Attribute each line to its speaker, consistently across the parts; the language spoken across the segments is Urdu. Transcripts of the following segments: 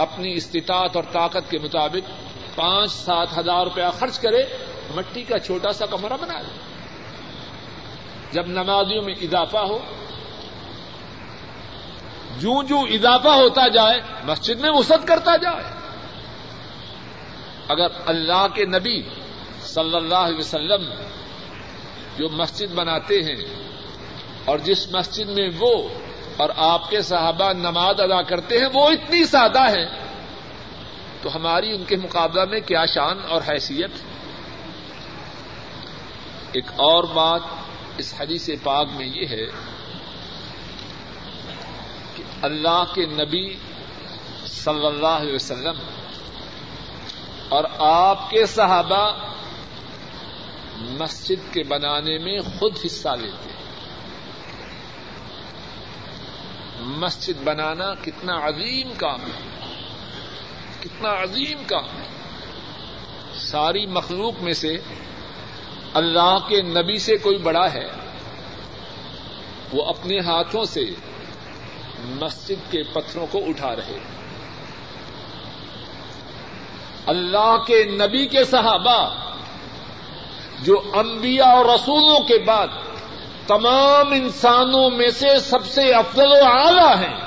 Speaker 1: اپنی استطاعت اور طاقت کے مطابق پانچ سات ہزار روپیہ خرچ کرے، مٹی کا چھوٹا سا کمرہ بنا لے۔ جب نمازیوں میں اضافہ ہو جوں جوں اضافہ ہوتا جائے، مسجد میں وسعت کرتا جائے۔ اگر اللہ کے نبی صلی اللہ علیہ وسلم جو مسجد بناتے ہیں اور جس مسجد میں وہ اور آپ کے صحابہ نماز ادا کرتے ہیں، وہ اتنی سادہ ہے تو ہماری ان کے مقابلہ میں کیا شان اور حیثیت؟ ایک اور بات اس حدیث پاک میں یہ ہے کہ اللہ کے نبی صلی اللہ علیہ وسلم اور آپ کے صحابہ مسجد کے بنانے میں خود حصہ لیتے ہیں۔ مسجد بنانا کتنا عظیم کام ہے۔ کتنا عظیم کام ہے۔ ساری مخلوق میں سے اللہ کے نبی سے کوئی بڑا ہے۔ وہ اپنے ہاتھوں سے مسجد کے پتھروں کو اٹھا رہے۔ اللہ کے نبی کے صحابہ جو انبیاء اور رسولوں کے بعد تمام انسانوں میں سے سب سے افضل و اعلی ہیں۔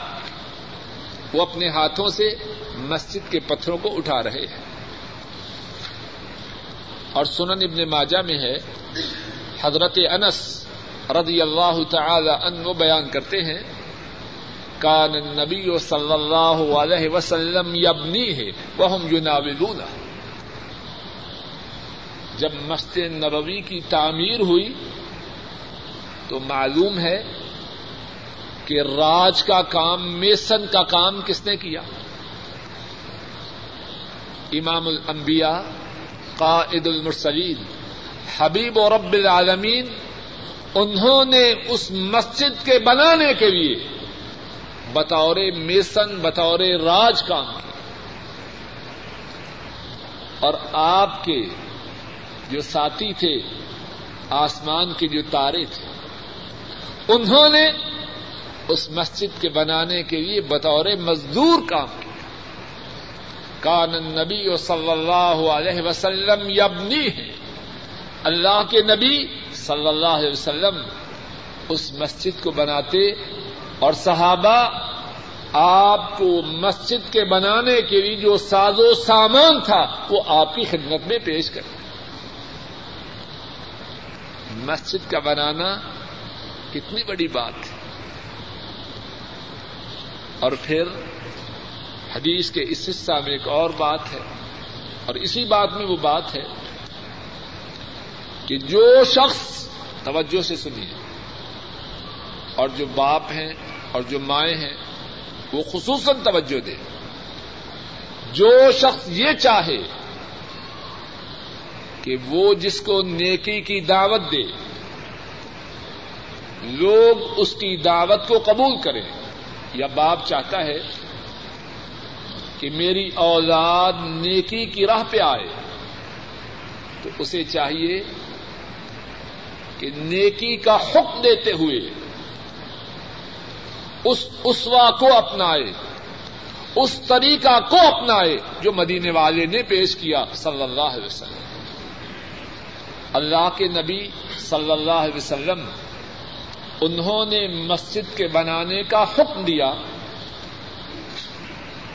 Speaker 1: وہ اپنے ہاتھوں سے مسجد کے پتھروں کو اٹھا رہے ہیں۔ اور سنن ابن ماجہ میں ہے، حضرت انس رضی اللہ تعالی ان وہ بیان کرتے ہیں، کان نبی صلی اللہ علیہ وسلم یبنی ہے وہ ہم جب مسجد نبوی کی تعمیر ہوئی تو معلوم ہے کہ راج کا کام، میسن کا کام کس نے کیا؟ امام الانبیاء، قائد المرسلین، حبیب اور رب العالمین، انہوں نے اس مسجد کے بنانے کے لیے بطور میسن، بطور راج کام کیا۔ اور آپ کے جو ساتھی تھے، آسمان کے جو تارے تھے انہوں نے اس مسجد کے بنانے کے لیے بطور مزدور کام کیا۔ کان نبی صلی اللہ علیہ وسلم یبنی ہے اللہ کے نبی صلی اللہ علیہ وسلم اس مسجد کو بناتے اور صحابہ آپ کو مسجد کے بنانے کے لیے جو ساز و سامان تھا وہ آپ کی خدمت میں پیش کرتے۔ مسجد کا بنانا کتنی بڑی بات ہے اور پھر حدیث کے اس حصہ میں ایک اور بات ہے، اور اسی بات میں وہ بات ہے کہ جو شخص توجہ سے سنیے، اور جو باپ ہیں اور جو مائیں ہیں، وہ خصوصاً توجہ دے جو شخص یہ چاہے کہ وہ جس کو نیکی کی دعوت دے لوگ اس کی دعوت کو قبول کریں۔ یا باپ چاہتا ہے کہ میری اولاد نیکی کی راہ پہ آئے۔ تو اسے چاہیے کہ نیکی کا حکم دیتے ہوئے اس اسوا کو اپنائے، اس طریقہ کو اپنائے جو مدینے والے نے پیش کیا صلی اللہ علیہ وسلم۔ اللہ کے نبی صلی اللہ علیہ وسلم انہوں نے مسجد کے بنانے کا حکم دیا۔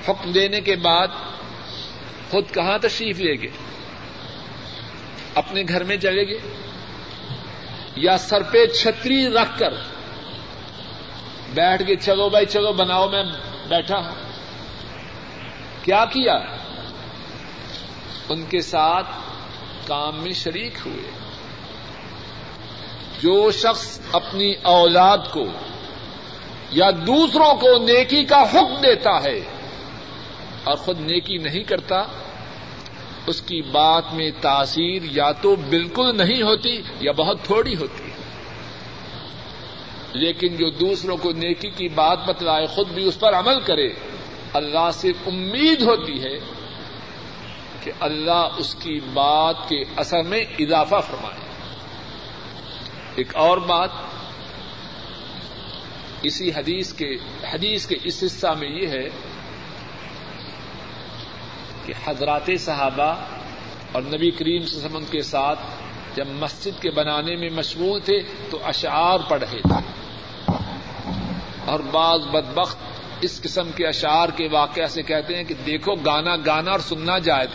Speaker 1: حکم دینے کے بعد خود کہاں تشریف لے گئے؟ اپنے گھر میں چلے گئے یا سر پہ چھتری رکھ کر بیٹھ کے چلو بھائی، چلو بناؤ، میں بیٹھا ہوں۔ کیا کیا؟ ان کے ساتھ کام میں شریک ہوئے۔ جو شخص اپنی اولاد کو یا دوسروں کو نیکی کا حکم دیتا ہے اور خود نیکی نہیں کرتا، اس کی بات میں تاثیر یا تو بالکل نہیں ہوتی یا بہت تھوڑی ہوتی لیکن جو دوسروں کو نیکی کی بات بتلائے، خود بھی اس پر عمل کرے، اللہ سے امید ہوتی ہے کہ اللہ اس کی بات کے اثر میں اضافہ فرمائے۔ ایک اور بات اسی حدیث کے حدیث کے اس حصہ میں یہ ہے کہ حضرات صحابہ اور نبی کریم سے سمن کے ساتھ جب مسجد کے بنانے میں مشغول تھے تو اشعار پڑھ رہے تھے۔ اور بعض بدبخت اس قسم کے اشعار کے واقعہ سے کہتے ہیں کہ دیکھو گانا گانا اور سننا جائز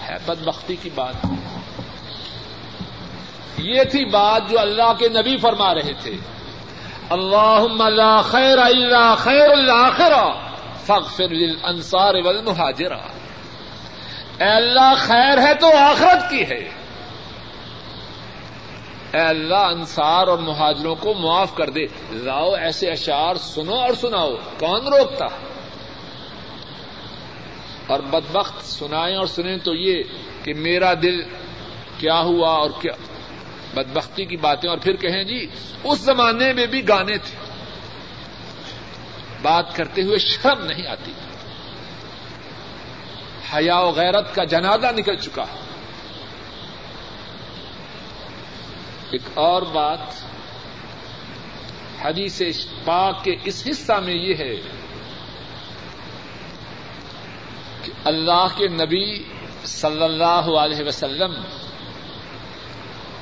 Speaker 1: ہے بدبختی کی بات۔ یہ تھی بات جو اللہ کے نبی فرما رہے تھے۔ اللہ خیر اللہ خیر اللہ فخر انصار والمہاجرہ۔ اے اللہ خیر ہے تو آخرت کی ہے۔ اے اللہ انصار اور مہاجروں کو معاف کر دے۔ لاؤ ایسے اشعار سنو اور سناؤ۔ کون روکتا؟ اور بدبخت سنائیں اور سنیں تو یہ کہ میرا دل کیا ہوا اور کیا بدبختی کی باتیں اور پھر کہیں جی اس زمانے میں بھی گانے تھے۔ بات کرتے ہوئے شرم نہیں آتی۔ حیا و غیرت کا جنازہ نکل چکا۔ ہے ایک اور بات حدیث پاک کے اس حصہ میں یہ ہے کہ اللہ کے نبی صلی اللہ علیہ وسلم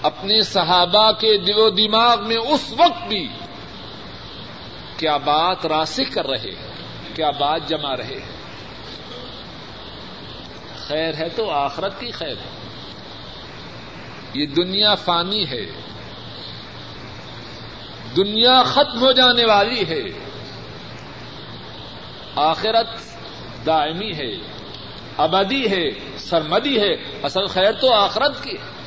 Speaker 1: اپنے صحابہ کے دل و دماغ میں اس وقت بھی کیا بات راسک کر رہے ہیں، کیا بات جما رہے ہیں۔ خیر ہے تو آخرت کی خیر ہے۔ یہ دنیا فانی ہے۔ دنیا ختم ہو جانے والی ہے۔ آخرت دائمی ہے، ابدی ہے، سرمدی ہے۔ اصل خیر تو آخرت کی ہے۔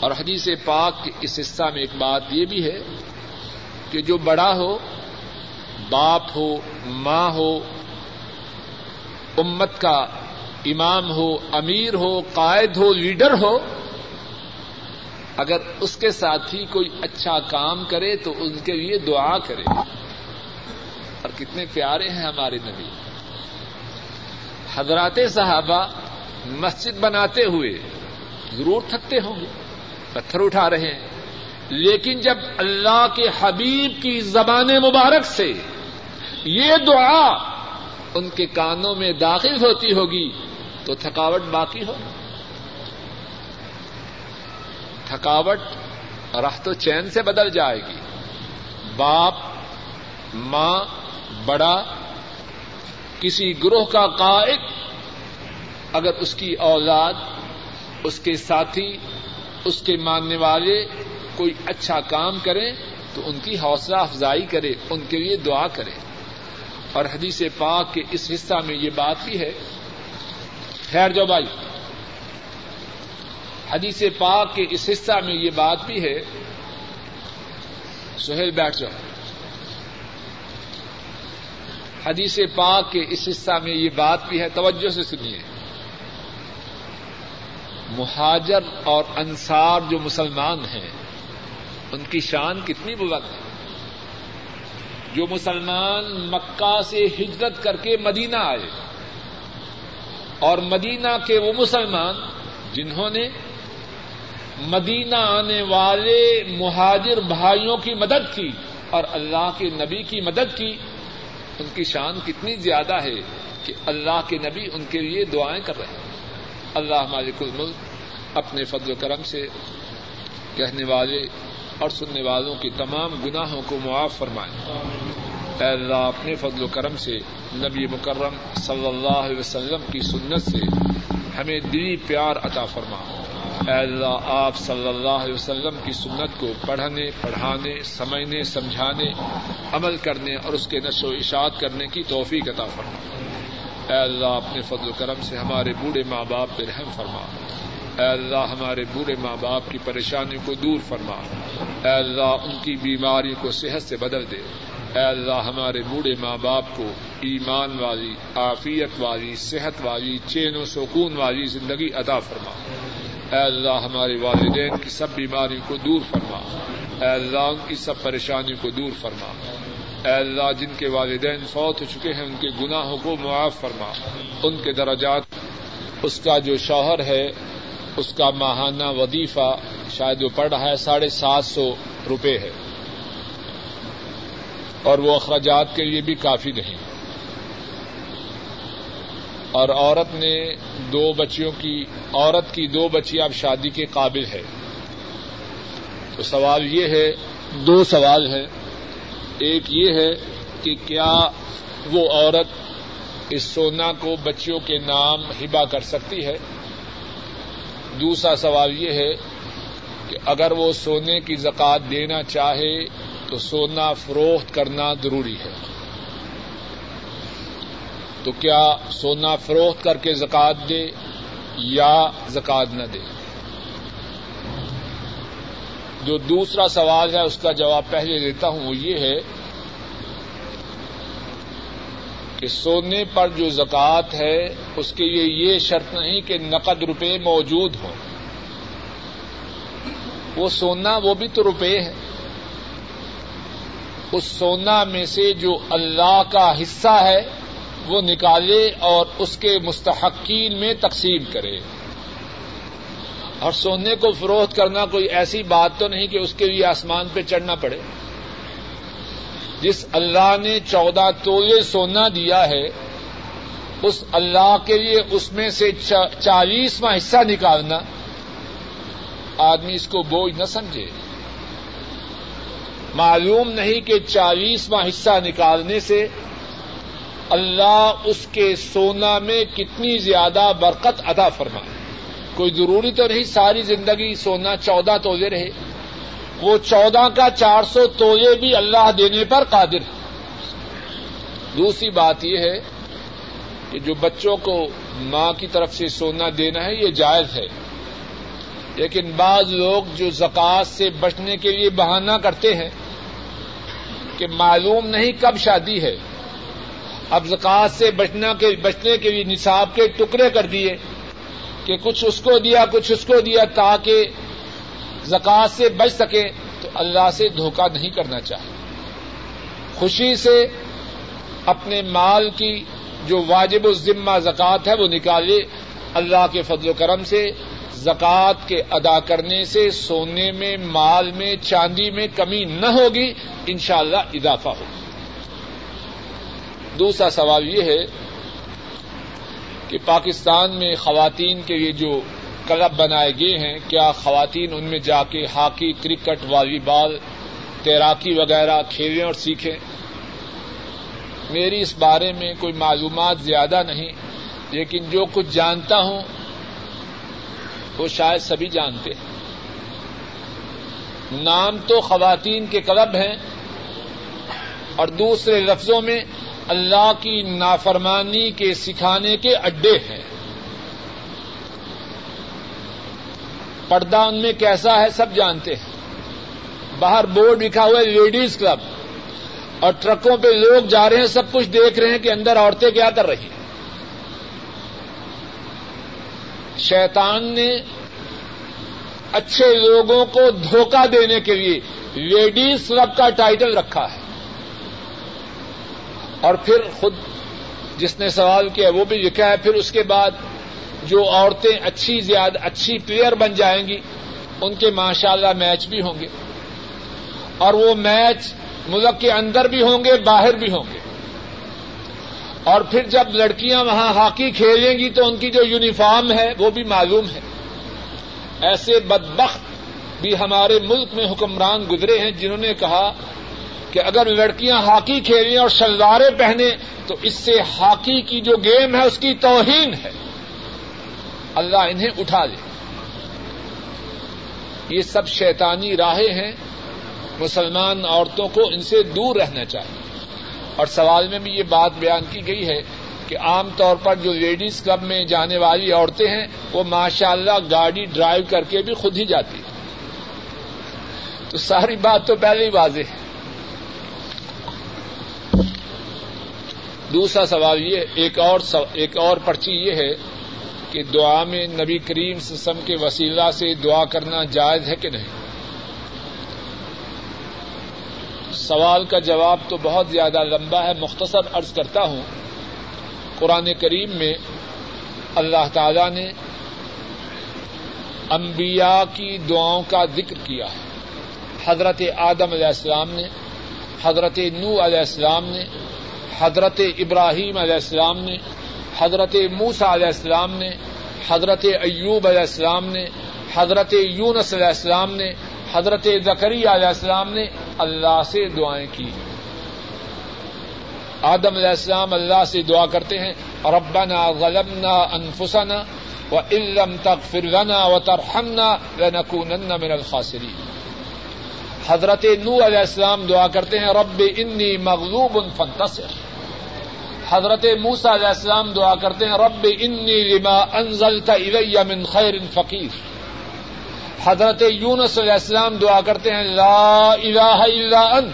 Speaker 1: اور حدیث پاک کے اس حصہ میں ایک بات یہ بھی ہے کہ جو بڑا ہو، باپ ہو، ماں ہو، امت کا امام ہو، امیر ہو، قائد ہو، لیڈر ہو، اگر اس کے ساتھ ہی کوئی اچھا کام کرے تو ان کے لیے دعا کرے۔ اور کتنے پیارے ہیں ہمارے نبی۔ حضرات صحابہ مسجد بناتے ہوئے ضرور تھکتے ہوں گے۔ پتھر اٹھا رہے ہیں۔ لیکن جب اللہ کے حبیب کی زبان مبارک سے یہ دعا ان کے کانوں میں داخل ہوتی ہوگی، تو تھکاوٹ باقی ہو۔ تھکاوٹ راہ تو چین سے بدل جائے گی۔ باپ، ماں، بڑا، کسی گروہ کا قائد، اگر اس کی اولاد، اس کے ساتھی اس کے ماننے والے کوئی اچھا کام کرے تو ان کی حوصلہ افزائی کرے، ان کے لیے دعا کرے۔ اور حدیث پاک کے اس حصہ میں یہ بات بھی ہے۔ خیر جو بھائی، حدیث پاک کے اس حصہ میں یہ بات بھی ہے۔ سہیل بیٹھ جاؤ۔ حدیث پاک کے اس حصہ میں یہ بات بھی ہے۔ توجہ سے سنیے۔ مہاجر اور انصار جو مسلمان ہیں، ان کی شان کتنی بلند ہے۔ جو مسلمان مکہ سے ہجرت کر کے مدینہ آئے، اور مدینہ کے وہ مسلمان جنہوں نے مدینہ آنے والے مہاجر بھائیوں کی مدد کی اور اللہ کے نبی کی مدد کی، ان کی شان کتنی زیادہ ہے کہ اللہ کے نبی ان کے لیے دعائیں کر رہے ہیں۔ اللہ مالک الملک اپنے فضل و کرم سے کہنے والے اور سننے والوں کے تمام گناہوں کو معاف فرمائے۔ اے اللہ، اپنے فضل و کرم سے نبی مکرم صلی اللہ علیہ وسلم کی سنت سے ہمیں دلی پیار عطا فرما۔ اے اللہ، آپ صلی اللہ علیہ وسلم کی سنت کو پڑھنے، پڑھانے، سمجھنے، سمجھانے، عمل کرنے اور اس کے نشو و اشاعت کرنے کی توفیق عطا فرما۔ اے اللہ اپنے فضل و کرم سے ہمارے بوڑھے ماں باپ پہ رحم فرما۔ اے اللہ ہمارے بوڑھے ماں باپ کی پریشانی کو دور فرما۔ اے اللہ ان کی بیماری کو صحت سے بدل دے۔ اے اللہ ہمارے بوڑھے ماں باپ کو ایمان والی، عافیت والی، صحت والی، چین و سکون والی زندگی عطا فرما۔ اے اللہ ہمارے والدین کی سب بیماری کو دور فرما۔ اے اللہ ان کی سب پریشانی کو دور فرما۔ اے اللہ جن کے والدین فوت ہو چکے ہیں، ان کے گناہوں کو معاف فرما۔ ان کے درجات، اس کا جو شوہر ہے، اس کا ماہانہ وظیفہ، شاید وہ پڑ رہا ہے، ساڑھے سات سو روپے ہے۔ اور وہ اخراجات کے لیے بھی کافی نہیں۔ اور عورت نے دو بچیوں کی، عورت کی دو بچیاں اب شادی کے قابل ہے۔ تو سوال یہ ہے، دو سوال ہیں۔ ایک یہ ہے کہ کیا وہ عورت اس سونا کو بچیوں کے نام ہبا کر سکتی ہے؟ دوسرا سوال یہ ہے کہ اگر وہ سونے کی زکات دینا چاہے تو سونا فروخت کرنا ضروری ہے۔ تو کیا سونا فروخت کر کے زکات دے یا زکات نہ دے؟ جو دوسرا سوال ہے، اس کا جواب پہلے دیتا ہوں، وہ یہ ہے کہ سونے پر جو زکات ہے، اس کے لیے یہ شرط نہیں کہ نقد روپے موجود ہوں۔ وہ سونا، وہ بھی تو روپے ہے اس سونا میں سے جو اللہ کا حصہ ہے، وہ نکالے اور اس کے مستحقین میں تقسیم کرے۔ اور سونے کو فروخت کرنا کوئی ایسی بات تو نہیں کہ اس کے لیے آسمان پہ چڑھنا پڑے۔ جس اللہ نے چودہ تولے سونا دیا ہے، اس اللہ کے لیے اس میں سے چالیسواں حصہ نکالنا، آدمی اس کو بوجھ نہ سمجھے۔ معلوم نہیں کہ چالیسواں حصہ نکالنے سے اللہ اس کے سونا میں کتنی زیادہ برکت ادا فرمائے۔ کوئی ضروری تو نہیں، ساری زندگی سونا چودہ تولے رہے۔ وہ چودہ کا چار سو تولے بھی اللہ دینے پر قادر۔ ہے دوسری بات یہ ہے کہ جو بچوں کو ماں کی طرف سے سونا دینا ہے، یہ جائز ہے۔ لیکن بعض لوگ جو زکات سے بچنے کے لیے بہانہ کرتے ہیں کہ معلوم نہیں کب شادی ہے، اب زکات سے بچنا کے، بچنے کے لیے نصاب کے ٹکڑے کر دیے۔ کہ کچھ اس کو دیا، کچھ اس کو دیا تاکہ زکات سے بچ سکے، تو اللہ سے دھوکہ نہیں کرنا چاہیے۔ خوشی سے اپنے مال کی جو واجب الذمہ زکات ہے، وہ نکالے۔ اللہ کے فضل و کرم سے زکات کے ادا کرنے سے سونے میں، مال میں، چاندی میں کمی نہ ہوگی، انشاءاللہ اضافہ ہوگا دوسرا سوال یہ ہے کہ پاکستان میں خواتین کے لیے جو کلب بنائے گئے ہیں، کیا خواتین ان میں جا کے ہاکی، کرکٹ، والی بال، تیراکی وغیرہ کھیلیں اور سیکھیں؟ میری اس بارے میں کوئی معلومات زیادہ نہیں، لیکن جو کچھ جانتا ہوں، وہ شاید سبھی جانتے ہیں۔ نام تو خواتین کے کلب ہیں، اور دوسرے لفظوں میں اللہ کی نافرمانی کے سکھانے کے اڈے ہیں۔ پردہ ان میں کیسا ہے سب جانتے ہیں۔ باہر بورڈ لکھا ہوا ہے لیڈیز کلب۔ اور ٹرکوں پہ لوگ جا رہے ہیں، سب کچھ دیکھ رہے ہیں کہ اندر عورتیں کیا کر رہی ہیں۔ شیطان نے اچھے لوگوں کو دھوکہ دینے کے لیے لیڈیز کلب کا ٹائٹل رکھا ہے۔ اور پھر خود جس نے سوال کیا وہ بھی لکھا ہے، پھر اس کے بعد جو عورتیں اچھی زیادہ اچھی پلیئر بن جائیں گی، ان کے ماشاء اللہ میچ بھی ہوں گے۔ اور وہ میچ ملک کے اندر بھی ہوں گے، باہر بھی ہوں گے۔ اور پھر جب لڑکیاں وہاں ہاکی کھیلیں گی تو ان کی جو یونیفارم ہے وہ بھی معلوم ہے۔ ایسے بدبخت بھی ہمارے ملک میں حکمران گزرے ہیں جنہوں نے کہا کہ اگر لڑکیاں ہاکی کھیلیں اور شلواریں پہنے تو اس سے ہاکی کی جو گیم ہے اس کی توہین ہے۔ اللہ انہیں اٹھا لے یہ سب شیطانی راہیں ہیں۔ مسلمان عورتوں کو ان سے دور رہنا چاہیے۔ اور سوال میں بھی یہ بات بیان کی گئی ہے کہ عام طور پر جو لیڈیز کلب میں جانے والی عورتیں ہیں، وہ ماشاء اللہ گاڑی ڈرائیو کر کے بھی خود ہی جاتی ہیں۔ تو ساری بات تو پہلے ہی واضح ہے۔ دوسرا سوال یہ، ایک اور ایک اور پرچی یہ ہے کہ دعا میں نبی کریم سسم کے وسیلہ سے دعا کرنا جائز ہے کہ نہیں؟ سوال کا جواب تو بہت زیادہ لمبا ہے، مختصر عرض کرتا ہوں۔ قرآن کریم میں اللہ تعالی نے انبیاء کی دعاؤں کا ذکر کیا ہے۔ حضرت آدم علیہ السلام نے، حضرت نو علیہ السلام نے حضرت ابراہیم علیہ السلام نے، حضرت موسا علیہ السلام نے، حضرت ایوب علیہ السلام نے، حضرت یونس علیہ السلام نے، حضرت زکری علیہ السلام نے اللہ سے دعائیں کی۔ آدم علیہ السلام اللہ سے دعا کرتے ہیں، ربنا غلمنا انفسنا و علم تک فرغنا و ترحمنا لنکونن من الخاسرین۔ حضرت نو علیہ السلام دعا کرتے ہیں، رب انی مغلوب فانتصر۔ حضرت موسا علیہ السلام دعا کرتے ہیں، رب انی لما انزلت الی من خیر فقیر۔ حضرت یونس علیہ السلام دعا کرتے ہیں، لا الہ الا انت،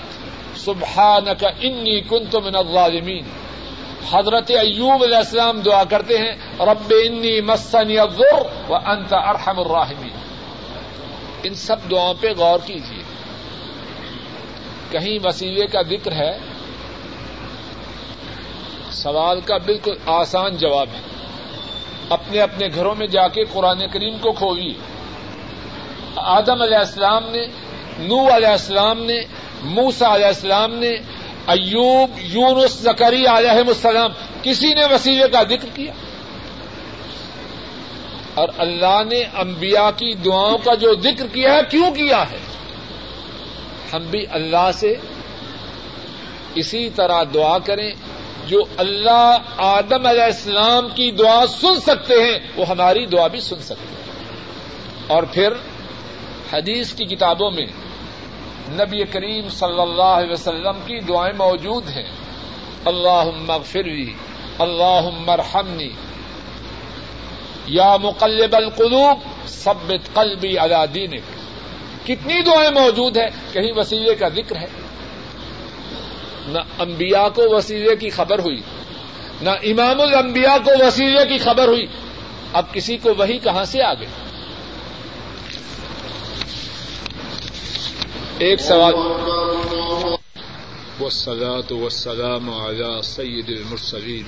Speaker 1: سبحانک انی کنت من الظالمین۔ حضرت ایوب علیہ السلام دعا کرتے ہیں، رب انی مسنی الضر وانت ارحم الراحمین۔ ان سب دعاؤں پہ غور کیجیے کہیں وسیلے کا ذکر ہے سوال کا بالکل آسان جواب ہے۔ اپنے اپنے گھروں میں جا کے قرآن کریم کو کھوئیے آدم علیہ السلام نے نو علیہ السلام نے موسا علیہ السلام نے، ایوب، یونس زکری علیہ السلام، کسی نے وسیلے کا ذکر کیا۔ اور اللہ نے انبیاء کی دعاؤں کا جو ذکر کیا ہے، کیوں کیا ہے؟ ہم بھی اللہ سے اسی طرح دعا کریں۔ جو اللہ آدم علیہ السلام کی دعا سن سکتے ہیں، وہ ہماری دعا بھی سن سکتے ہیں۔ اور پھر حدیث کی کتابوں میں نبی کریم صلی اللہ علیہ وسلم کی دعائیں موجود ہیں۔ اللہ مغفری اللہ مرحمنی یا مقلب القلوب، ثبت قلبی علی دینک۔ کتنی دعائیں موجود ہیں، کہیں وسیلے کا ذکر ہے۔ نہ انبیاء کو وسیلے کی خبر ہوئی، نہ امام الانبیاء کو وسیلے کی خبر ہوئی۔ اب کسی کو وہی کہاں سے آ گئی ایک سوال۔ والصلاة والسلام على سيد المرسلين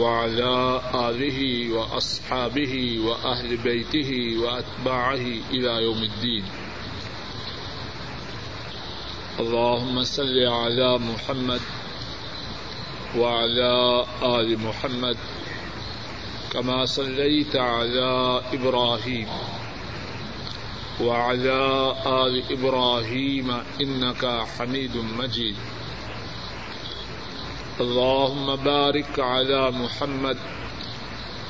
Speaker 1: وعلى آله وأصحابه وأهل بيته وأتباعه إلى يوم الدين اللهم صل على محمد وعلى آل محمد كما صليت على إبراهيم وعلى آل إبراهيم إنك حميد مجيد. اللهم بارك على محمد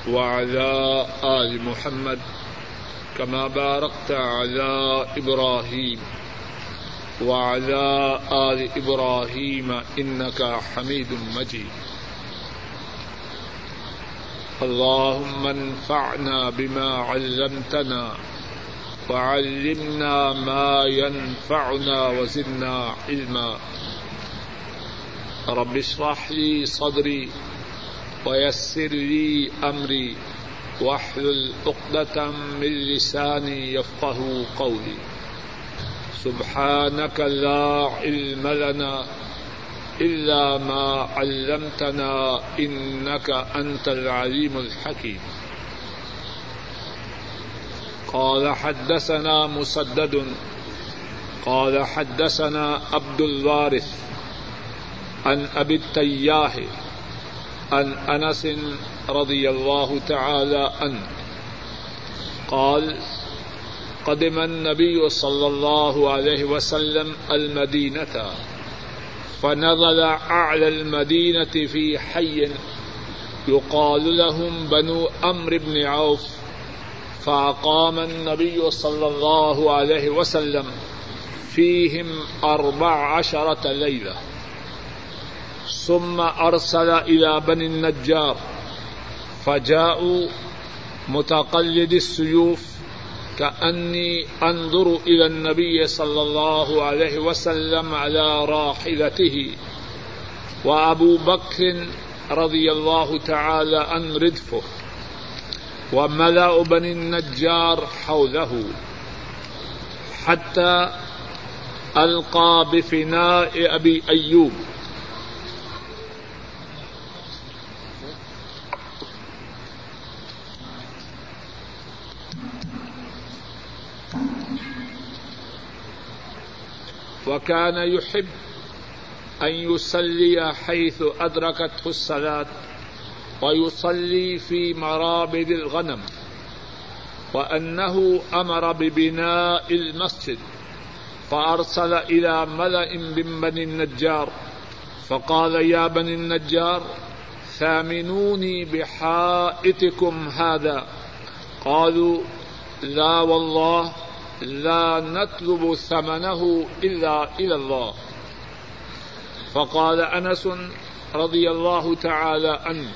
Speaker 1: وعلى آل محمد كما باركت على إبراهيم. وعلى آل إبراهيم إنك حميد مجيد. اللهم انفعنا بما علمتنا وعلمنا ما ينفعنا وزدنا علما. رب اشرح لي صدري ويسر لي أمري واحلل عقدة من لساني يفقه قولي. سبحانك لا علم لنا إلا ما علمتنا إنك أنت العليم الحكيم. قال حدثنا مسدد، قال حدثنا عبد الوارث عن أبي التياح عن أنس رضي الله تعالى عنه. قال قدم النبي صلى الله عليه وسلم المدينة فنزل أعلى المدينة في حي يقال لهم بنو أمر بن عوف، فأقام النبي صلى الله عليه وسلم فيهم أربع عشرة ليلة. ثم أرسل إلى بني النجار، فجاءوا متقلد السيوف كأني أنظر إلى النبي صلى الله عليه وسلم على راحلته وأبو بكر رضي الله تعالى عن ردفه وملأ بني النجار حوله حتى ألقى بفناء أبي أيوب وكان يحب أن يصلي حيث أدركته الصلاة ويصلي في مرابد الغنم وأنه أمر ببناء المسجد فأرسل إلى ملأ من بني النجار فقال يا بني النجار ثامنوني بحائتكم هذا قالوا لا والله لا نطلب ثمنه إلا إلى الله. فقال أنس رضي الله تعالى عنه،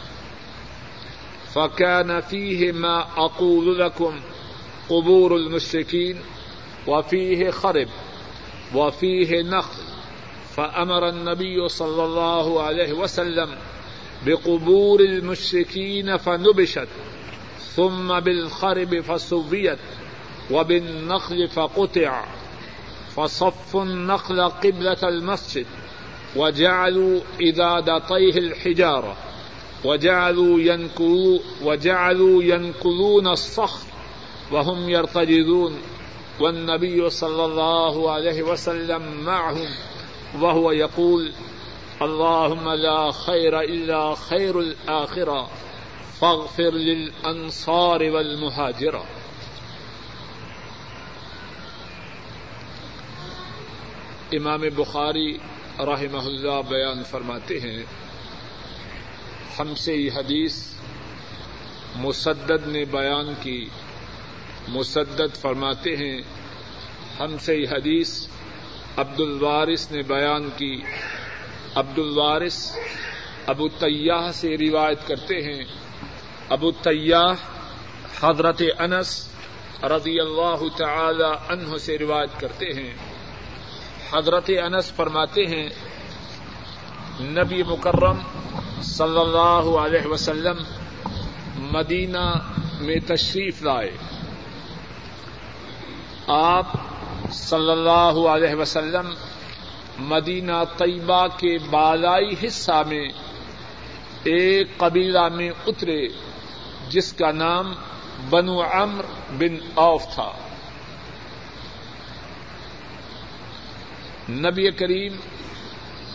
Speaker 1: فكان فيه ما أقول لكم، قبور المشركين، وفيه خرب، وفيه نخل. فأمر النبي صلى الله عليه وسلم بقبور المشركين فنبشت، ثم بالخرب فسويت وبالنخل فقطع، فصف النخل قبلة المسجد، وجعلوا إذادتيه الحجارة، وجعلوا ينكلوا وجعلوا ينكلون الصخر، وهم يرتجزون والنبي صلى الله عليه وسلم معهم، وهو يقول اللهم لا خير إلا خير الآخرة، فاغفر للأنصار والمهاجرة. امام بخاری رحمہ اللہ بیان فرماتے ہیں، ہم سے یہ حدیث مسدد نے بیان کی۔ مسدد فرماتے ہیں، ہم سے یہ حدیث عبد الوارث نے بیان کی۔ عبد الوارث ابو طیاح سے روایت کرتے ہیں۔ ابو طیاح حضرت انس رضی اللہ تعالی عنہ سے روایت کرتے ہیں۔ حضرت انس فرماتے ہیں، نبی مکرم صلی اللہ علیہ وسلم مدینہ میں تشریف لائے۔ آپ صلی اللہ علیہ وسلم مدینہ طیبہ کے بالائی حصہ میں ایک قبیلہ میں اترے، جس کا نام بنو امر بن اوف تھا۔ نبی کریم،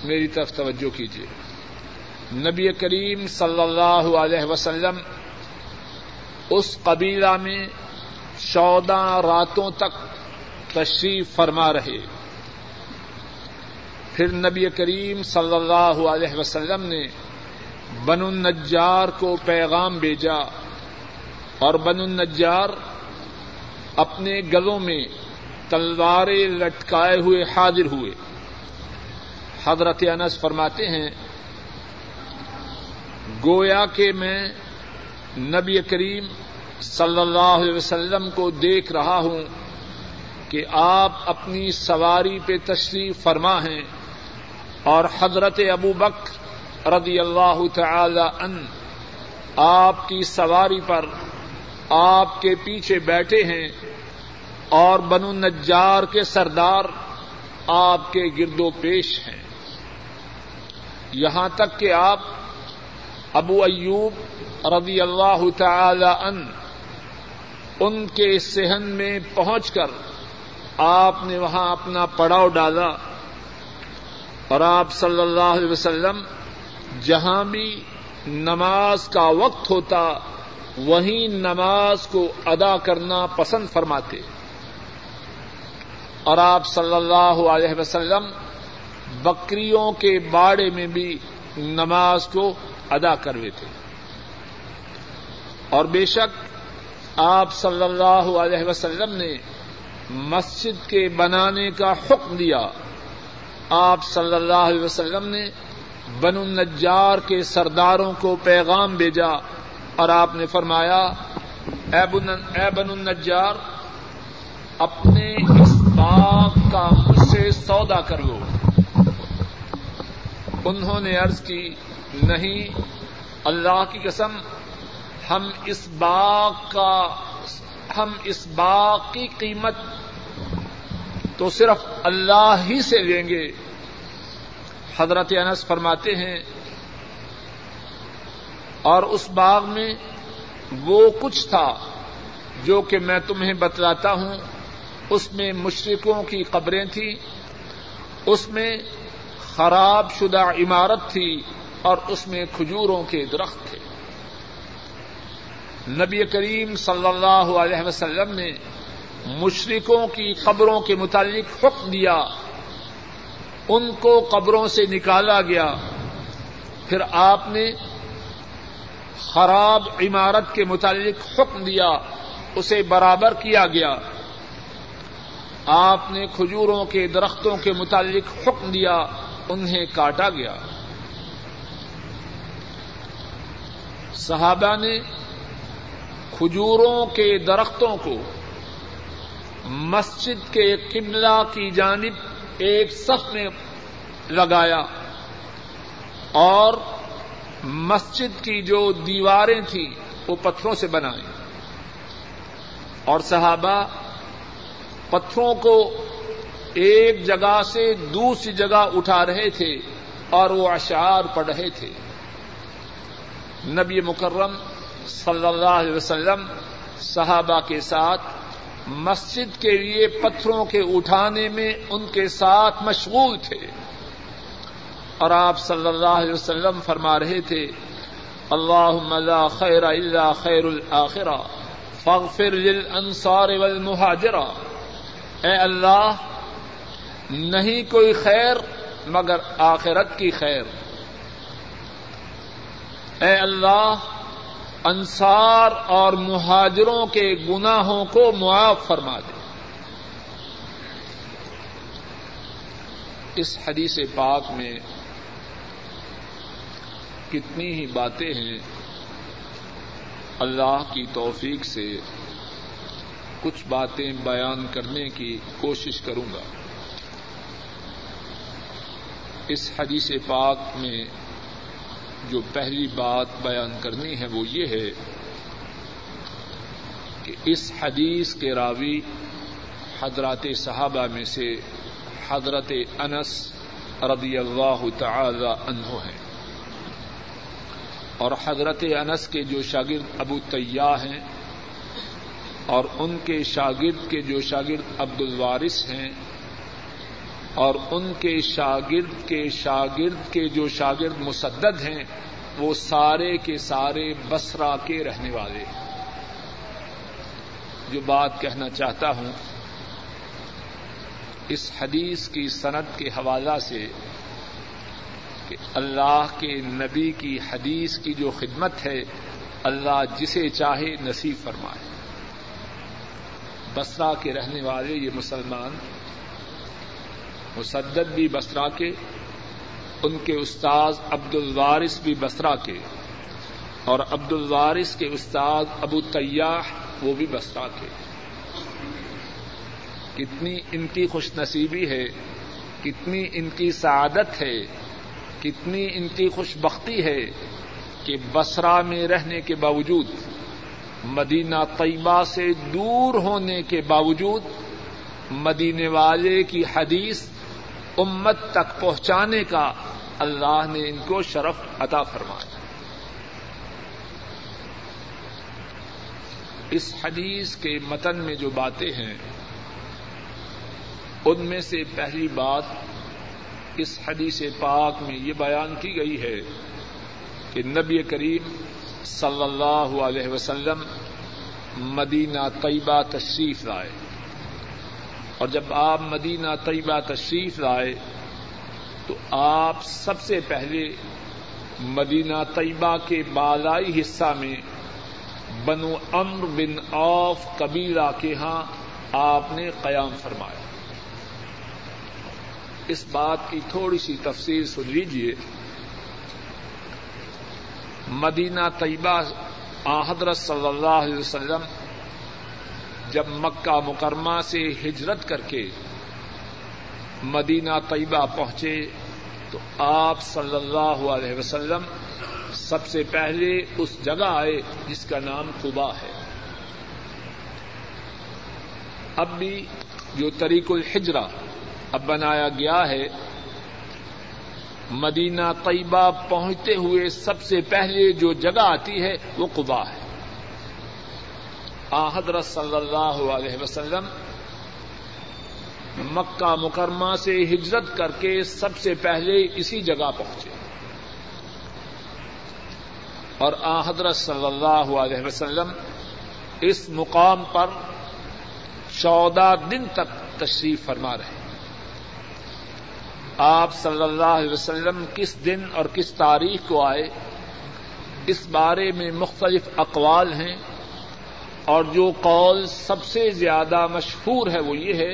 Speaker 1: میری طرف توجہ کیجیے نبی کریم صلی اللہ علیہ وسلم اس قبیلہ میں چودہ راتوں تک تشریف فرما رہے۔ پھر نبی کریم صلی اللہ علیہ وسلم نے بن النجار کو پیغام بھیجا اور بن النجار اپنے گلوں میں تلواریں لٹکائے ہوئے حاضر ہوئے۔ حضرت انس فرماتے ہیں، گویا کہ میں نبی کریم صلی اللہ علیہ وسلم کو دیکھ رہا ہوں کہ آپ اپنی سواری پہ تشریف فرما ہیں اور حضرت ابو بک رضی اللہ تعالی ان آپ کی سواری پر آپ کے پیچھے بیٹھے ہیں۔ اور بنو نجار کے سردار آپ کے گرد و پیش ہیں۔ یہاں تک کہ آپ ابو ایوب رضی اللہ تعالی ان ان کے صحن میں پہنچ کر آپ نے وہاں اپنا پڑاؤ ڈالا اور آپ صلی اللہ علیہ وسلم جہاں بھی نماز کا وقت ہوتا، وہیں نماز کو ادا کرنا پسند فرماتے۔ اور آپ صلی اللہ علیہ وسلم بکریوں کے باڑے میں بھی نماز کو ادا کروے تھے۔ اور بے شک آپ صلی اللہ علیہ وسلم نے مسجد کے بنانے کا حکم دیا۔ آپ صلی اللہ علیہ وسلم نے بن النجار کے سرداروں کو پیغام بھیجا اور آپ نے فرمایا، اے بن النجار، اپنے اس باغ کا مجھ سے سودا کر لو انہوں نے عرض کی، نہیں، اللہ کی قسم، ہم اس باغ کا، ہم اس باغ کی قیمت تو صرف اللہ ہی سے لیں گے۔ حضرت انس فرماتے ہیں، اور اس باغ میں وہ کچھ تھا جو کہ میں تمہیں بتلاتا ہوں۔ اس میں مشرقوں کی قبریں تھیں، اس میں خراب شدہ عمارت تھی اور اس میں کھجوروں کے درخت تھے۔ نبی کریم صلی اللہ علیہ وسلم نے مشرقوں کی قبروں کے متعلق حکم دیا۔ ان کو قبروں سے نکالا گیا۔ پھر آپ نے خراب عمارت کے متعلق حکم دیا، اسے برابر کیا گیا۔ آپ نے کھجوروں کے درختوں کے متعلق حکم دیا، انہیں کاٹا گیا۔ صحابہ نے کھجوروں کے درختوں کو مسجد کے قبلہ کی جانب ایک صف میں لگایا اور مسجد کی جو دیواریں تھیں وہ پتھروں سے بنائیں۔ اور صحابہ پتھروں کو ایک جگہ سے دوسری جگہ اٹھا رہے تھے اور وہ اشعار پڑھ رہے تھے۔ نبی مکرم صلی اللہ علیہ وسلم صحابہ کے ساتھ مسجد کے لیے پتھروں کے اٹھانے میں ان کے ساتھ مشغول تھے۔ اور آپ صلی اللہ علیہ وسلم فرما رہے تھے اللہ لا خیر اللہ خیر الآخرہ فاغفر للانصار والمہاجرہ۔ اے اللہ، نہیں کوئی خیر مگر آخرت کی خیر۔ اے اللہ، انصار اور مہاجروں کے گناہوں کو معاف فرما دے۔ اس حدیث پاک میں کتنی ہی باتیں ہیں۔ اللہ کی توفیق سے کچھ باتیں بیان کرنے کی کوشش کروں گا۔ اس حدیث پاک میں جو پہلی بات بیان کرنی ہے وہ یہ ہے کہ اس حدیث کے راوی حضرات صحابہ میں سے حضرت انس رضی اللہ تعالی عنہ ہیں۔ اور حضرت انس کے جو شاگرد ابو طیاح ہیں اور ان کے شاگرد کے جو شاگرد عبد الوارث ہیں، اور ان کے شاگرد کے شاگرد کے جو شاگرد مسدد ہیں، وہ سارے کے سارے بسرا کے رہنے والے جو بات کہنا چاہتا ہوں، اس حدیث کی صنعت کے حوالہ سے کہ اللہ کے نبی کی حدیث کی جو خدمت ہے، اللہ جسے چاہے نصیب فرمائے۔ بسرا کے رہنے والے یہ مسلمان، مسدد بھی بسرا کے، ان کے استاذ عبد الوارث بھی بسرا کے، اور عبد الوارث کے استاد ابو تیاح وہ بھی بسرا کے۔ کتنی ان کی خوش نصیبی ہے، کتنی ان کی سعادت ہے، کتنی ان کی خوش بختی ہے کہ بسرا میں رہنے کے باوجود مدینہ طیبہ سے دور ہونے کے باوجود مدینے والے کی حدیث امت تک پہنچانے کا اللہ نے ان کو شرف عطا فرمایا۔ اس حدیث کے متن میں جو باتیں ہیں، ان میں سے پہلی بات اس حدیث پاک میں یہ بیان کی گئی ہے کہ نبی کریم صلی اللہ علیہ وسلم مدینہ طیبہ تشریف لائے۔ اور جب آپ مدینہ طیبہ تشریف لائے تو آپ سب سے پہلے مدینہ طیبہ کے بالائی حصہ میں بنو امر بن اوف قبیلہ کے ہاں آپ نے قیام فرمایا۔ اس بات کی تھوڑی سی تفصیل سن لیجیے مدینہ طیبہ حضرت صلی اللہ علیہ وسلم جب مکہ مکرمہ سے ہجرت کر کے مدینہ طیبہ پہنچے تو آپ صلی اللہ علیہ وسلم سب سے پہلے اس جگہ آئے جس کا نام قبا ہے۔ اب بھی جو طریق الحجرا اب بنایا گیا ہے مدینہ طیبہ پہنچتے ہوئے سب سے پہلے جو جگہ آتی ہے وہ قبا ہے۔ آ، حضرت صلی اللہ علیہ وسلم مکہ مکرمہ سے ہجرت کر کے سب سے پہلے اسی جگہ پہنچے۔ اور آ، حضرت صلی اللہ علیہ وسلم اس مقام پر چودہ دن تک تشریف فرما رہے۔ آپ صلی اللہ علیہ وسلم کس دن اور کس تاریخ کو آئے، اس بارے میں مختلف اقوال ہیں اور جو قول سب سے زیادہ مشہور ہے وہ یہ ہے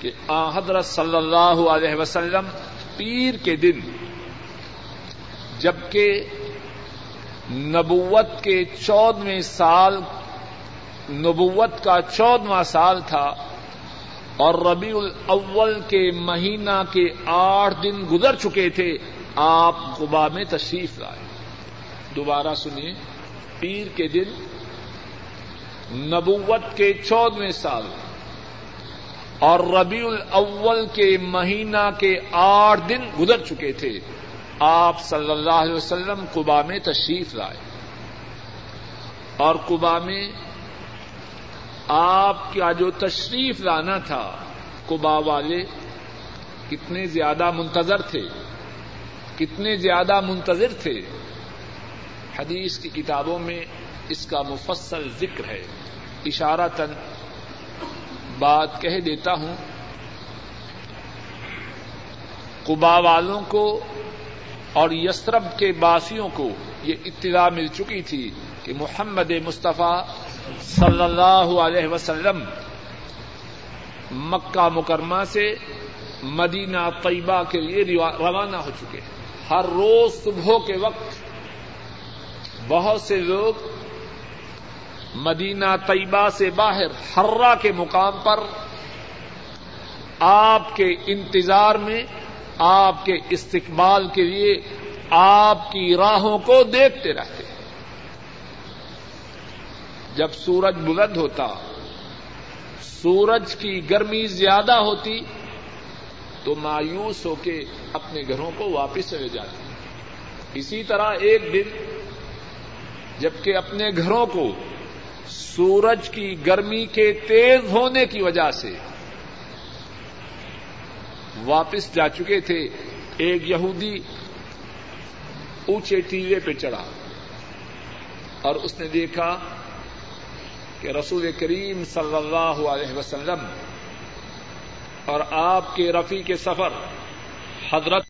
Speaker 1: کہ آ حضرت صلی اللہ علیہ وسلم پیر کے دن، جبکہ نبوت کے چودویں سال، نبوت کا چودواں سال تھا اور ربیع الاول کے مہینہ کے آٹھ دن گزر چکے تھے، آپ غبا میں تشریف لائے۔ دوبارہ سنیے، پیر کے دن، نبوت کے چودویں سال۔ اور ربیع الاول کے مہینہ کے آٹھ دن گزر چکے تھے، آپ صلی اللہ علیہ وسلم قبا میں تشریف لائے۔ اور قبا میں آپ کا جو تشریف لانا تھا کبا والے، کتنے زیادہ منتظر تھے، کتنے زیادہ منتظر تھے۔ حدیث کی کتابوں میں اس کا مفصل ذکر ہے۔ اشارہ تن بات کہہ دیتا ہوں کبا والوں کو اور یسرب کے باسیوں کو یہ اطلاع مل چکی تھی کہ محمد مصطفیٰ صلی اللہ علیہ وسلم، مکہ مکرمہ سے مدینہ طیبہ کے لیے روانہ ہو چکے ہیں۔ ہر روز صبح کے وقت بہت سے لوگ مدینہ طیبہ سے باہر ہررا کے مقام پر آپ کے انتظار میں، آپ کے استقبال کے لیے آپ کی راہوں کو دیکھتے رہتے۔ ہیں جب سورج بلند ہوتا، سورج کی گرمی زیادہ ہوتی، تو مایوس ہو کے اپنے گھروں کو واپس چلے جاتے۔ اسی طرح ایک دن، جبکہ اپنے گھروں کو سورج کی گرمی کے تیز ہونے کی وجہ سے واپس جا چکے تھے، ایک یہودی اونچے ٹیلے پہ چڑھا اور اس نے دیکھا کہ رسول کریم صلی اللہ علیہ وسلم اور آپ کے رفیع کے سفر حضرت